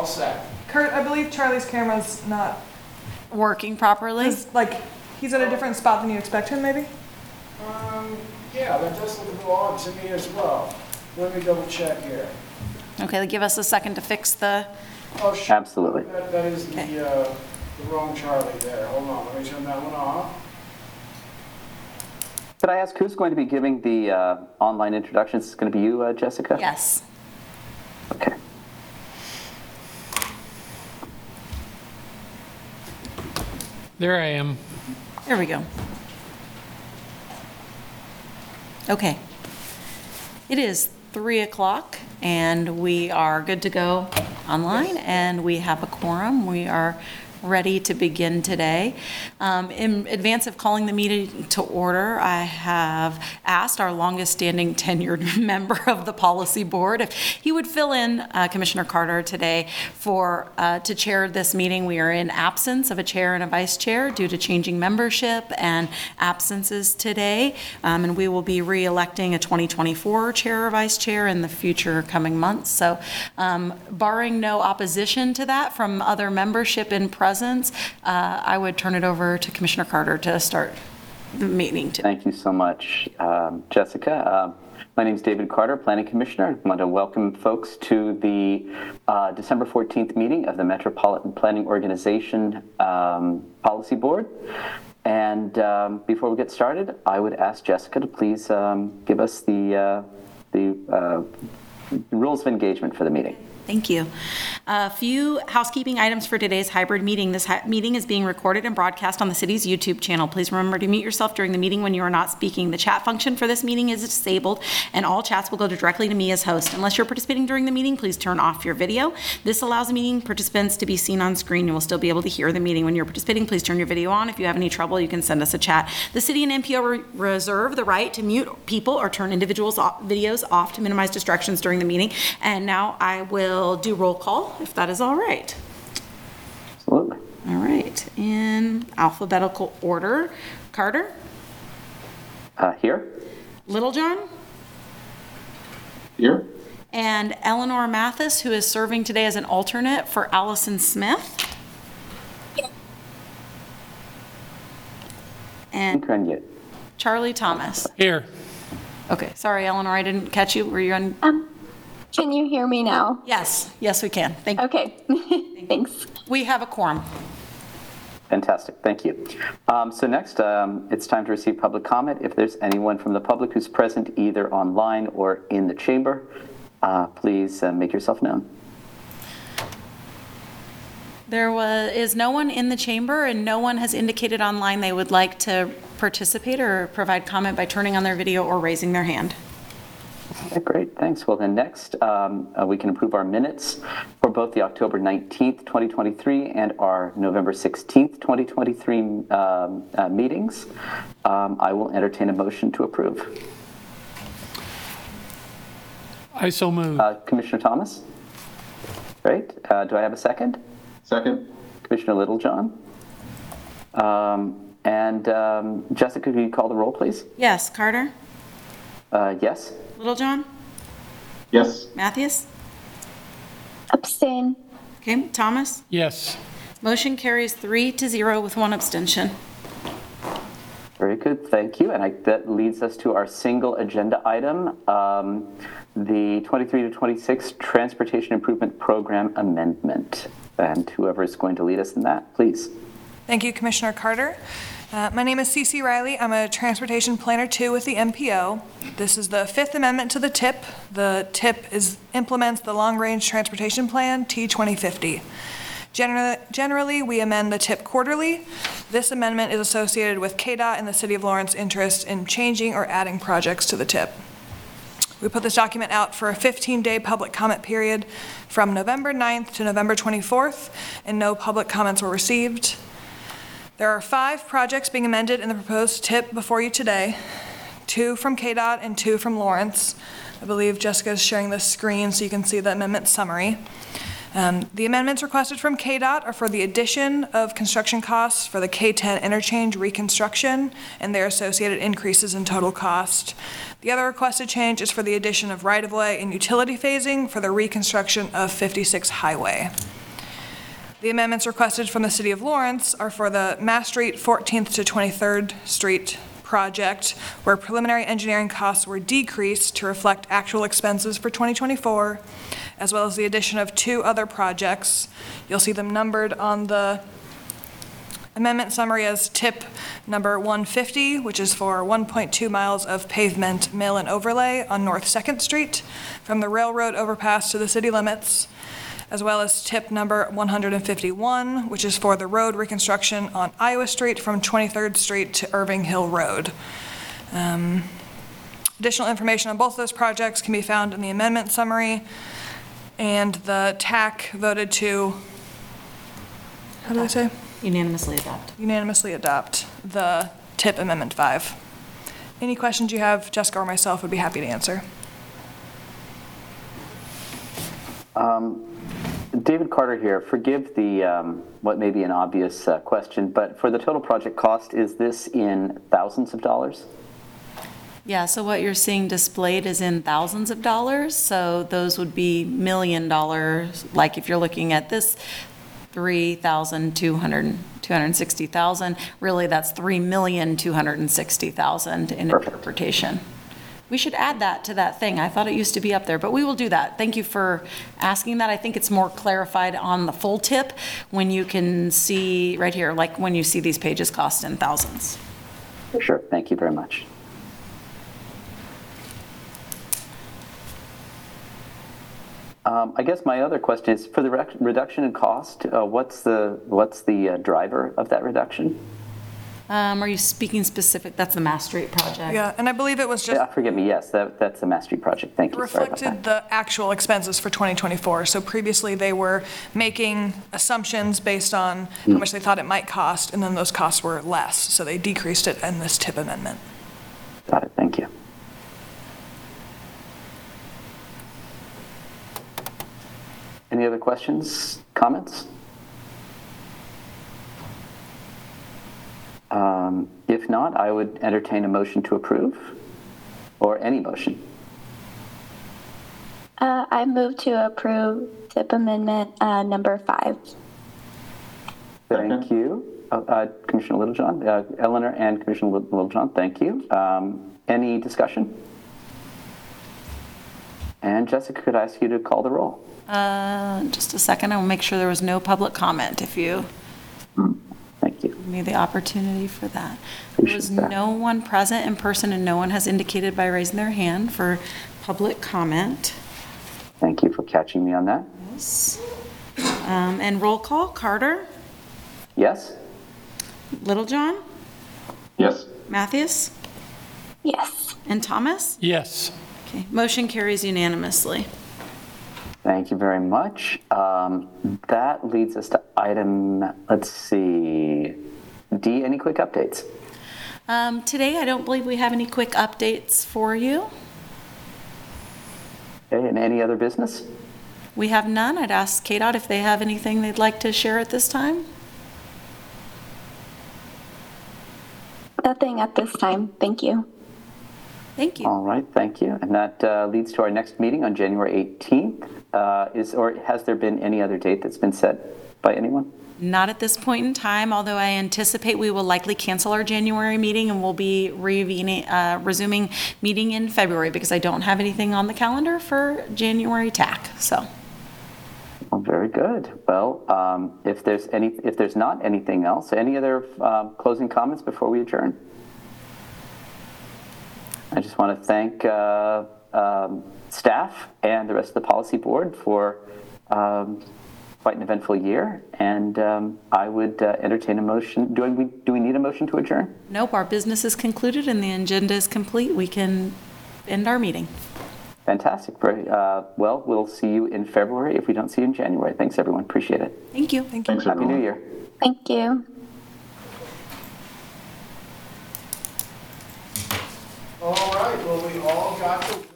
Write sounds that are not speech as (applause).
All set. Kurt, I believe Charlie's camera's not, Working properly? is, like, he's at a different spot than you expect him, maybe? Um, yeah, that does look a little odd to me as well. Let me double check here. Okay, give us a second to fix the, Oh, sure. Absolutely. That, that is Okay. the, uh, the wrong Charlie there. Hold on, let me turn that one off. Could I ask who's going to be giving the uh, online introductions? Is it going to be you, uh, Jessica? yes. Okay. There I am. There we go. Okay. It is 3 o'clock, and we are good to go online, and we have a quorum. We are ready to begin today. Um, In advance of calling the meeting to order, I have asked our longest-standing tenured (laughs) member of the Policy Board if he would fill in uh, Commissioner Carter today for, uh, to chair this meeting. We are in absence of a chair and a vice chair due to changing membership and absences today, Um, and we will be re-electing a 2024 chair or vice chair in the future coming months. So um, barring no opposition to that from other membership in uh, I would turn it over to Commissioner Carter to start the meeting today. Thank you so much, um, Jessica. Um, My name is David Carter, Planning Commissioner. I want to welcome folks to the uh, December 14th meeting of the Metropolitan Planning Organization um, Policy Board. And um, before we get started, I would ask Jessica to please um, give us the, uh, the uh, rules of engagement for the meeting. Thank you. A few housekeeping items for today's hybrid meeting. This hi- meeting is being recorded and broadcast on the city's YouTube channel. Please remember to mute yourself during the meeting when you are not speaking. The chat function for this meeting is disabled, and all chats will go directly to me as host. Unless you're participating during the meeting, please turn off your video. This allows meeting participants to be seen on screen. You will still be able to hear the meeting. When you're participating, please turn your video on. If you have any trouble, you can send us a chat. The city and MPO re- reserve the right to mute people or turn individuals' off- videos off to minimize distractions during the meeting. And now I will do roll call, if that is all right. Absolutely. All right, in alphabetical order. Carter, Uh, Here? Littlejohn, Here. and Eleanor Mathis, who is serving today as an alternate for Allison Smith. And Grenier. Charlie Thomas. Here. Okay, sorry, Eleanor, I didn't catch you. Were you on? Can you hear me now? Yes, yes, we can. Thank you. Okay, (laughs) thanks. We have a quorum. Fantastic, thank you. Um, So next, um, it's time to receive public comment. If there's anyone from the public who's present either online or in the chamber, uh, please uh, make yourself known. There was, is no one in the chamber, and no one has indicated online they would like to participate or provide comment by turning on their video or raising their hand. Okay, Great, thanks. Well, then next, um, uh, we can approve our minutes for both the October 19th, 2023 and our November 16th, 2023 um, uh, meetings. Um, I will entertain a motion to approve. I so move. Uh, Commissioner Thomas? Great. Uh, Do I have a second? Second. Commissioner Littlejohn? Um, And um, Jessica, could you call the roll, please? Yes, Carter? Uh, Yes? Littlejohn? Yes. Matthews? Abstain. Okay, Thomas? Yes. Motion carries three to zero with one abstention. Very good, thank you. And I- that leads us to our single agenda item, um, the 23 to 26 Transportation Improvement Program Amendment. And whoever is going to lead us in that, please. Thank you, Commissioner Carter. Uh, My name is Cece Riley. I'm a Transportation Planner 2 with the MPO. This is the Fifth Amendment to the TIP. The TIP is, implements the Long Range Transportation Plan, T-2050. Generally, Generally, we amend the TIP quarterly. This amendment is associated with KDOT and the City of Lawrence interest in changing or adding projects to the TIP. We put this document out for a 15-day public comment period from November 9th to November 24th, and no public comments were received. There are five projects being amended in the proposed tip before you today, two from KDOT and two from Lawrence. I believe Jessica is sharing the screen so you can see the amendment summary. Um, The amendments requested from KDOT are for the addition of construction costs for the K-10 interchange reconstruction and their associated increases in total cost. The other requested change is for the addition of right-of-way and utility phasing for the reconstruction of 56 Highway. The amendments requested from the City of Lawrence are for the Mass Street 14th to 23rd Street project, where preliminary engineering costs were decreased to reflect actual expenses for 2024, as well as the addition of two other projects. You'll see them numbered on the amendment summary as tip number 150, which is for 1.2 miles of pavement mill and overlay on North Second Street from the railroad overpass to the city limits, as well as tip number 151, which is for the road reconstruction on Iowa Street from 23rd Street to Irving Hill Road. Um, Additional information on both of those projects can be found in the amendment summary, and the TAC voted to, how do I say? Unanimously adopt. unanimously adopt the TIP Amendment 5. Any questions you have, Jessica or myself would be happy to answer. David Carter here. Forgive the, um, what may be an obvious uh, question, but for the total project cost, is this in thousands of dollars? Yeah, so what you're seeing displayed is in thousands of dollars, so those would be million dollars. Like if you're looking at this, 3,200, 260,000, really that's 3,260,000 in Perfect. interpretation. We should add that to that thing. I thought it used to be up there, but we will do that. Thank you for asking that. I think it's more clarified on the full tip when you can see right here, like when you see these pages cost in thousands. Sure, thank you very much. Um, I guess my other question is, for the rec- reduction in cost, uh, what's the, what's the uh, driver of that reduction? Um, are you speaking specific, that's the Mass Street project? Yeah, and I believe it was just Yeah, forgive me, yes, that, that's the Mass Street project, thank you, sorry about reflected that. the actual expenses for 2024. So previously, they were making assumptions based on how much they thought it might cost, and then those costs were less, so they decreased it in this TIP amendment. Got it, thank you. Any other questions, comments? Um, If not, I would entertain a motion to approve, or any motion. Uh, I move to approve tip amendment uh, number five. Thank Second. you. Uh, uh, Commissioner Littlejohn, uh, Eleanor and Commissioner Lit- Littlejohn, thank you. Um, Any discussion? And Jessica, could I ask you to call the roll? Uh, just a second, I will make sure there was no public comment if you Thank you. give me the opportunity for that. There was Appreciate that. no one present in person and no one has indicated by raising their hand for public comment. Thank you for catching me on that. Yes. Um, and roll call, Carter, Yes? Littlejohn, Yes. Matthews, Yes. and Thomas? Yes. Okay, motion carries unanimously. Thank you very much. Um, That leads us to item, let's see, D, any quick updates? Um, today, I don't believe we have any quick updates for you. Okay, and any other business? We have none. I'd ask KDOT if they have anything they'd like to share at this time. Nothing at this time. Thank you. Thank you. All right, thank you. And that uh, leads to our next meeting on January 18th. Uh, Is, or has there been any other date that's been set by anyone? Not at this point in time, although I anticipate we will likely cancel our January meeting and we'll be uh, resuming meeting in February because I don't have anything on the calendar for January TAC, so. Well, very good. Well, um, if there's any, if there's not anything else, any other um, closing comments before we adjourn? I just want to thank uh, um, staff and the rest of the policy board for um, quite an eventful year, and um, I would uh, entertain a motion. Do we, do we need a motion to adjourn? Nope, our business is concluded and the agenda is complete. We can end our meeting. Fantastic. Very, uh, well, we'll see you in February if we don't see you in January. Thanks, everyone. Appreciate it. Thank you. Thank you. Thanks, Happy everyone. New Year. Thank you. All right, well, we all got to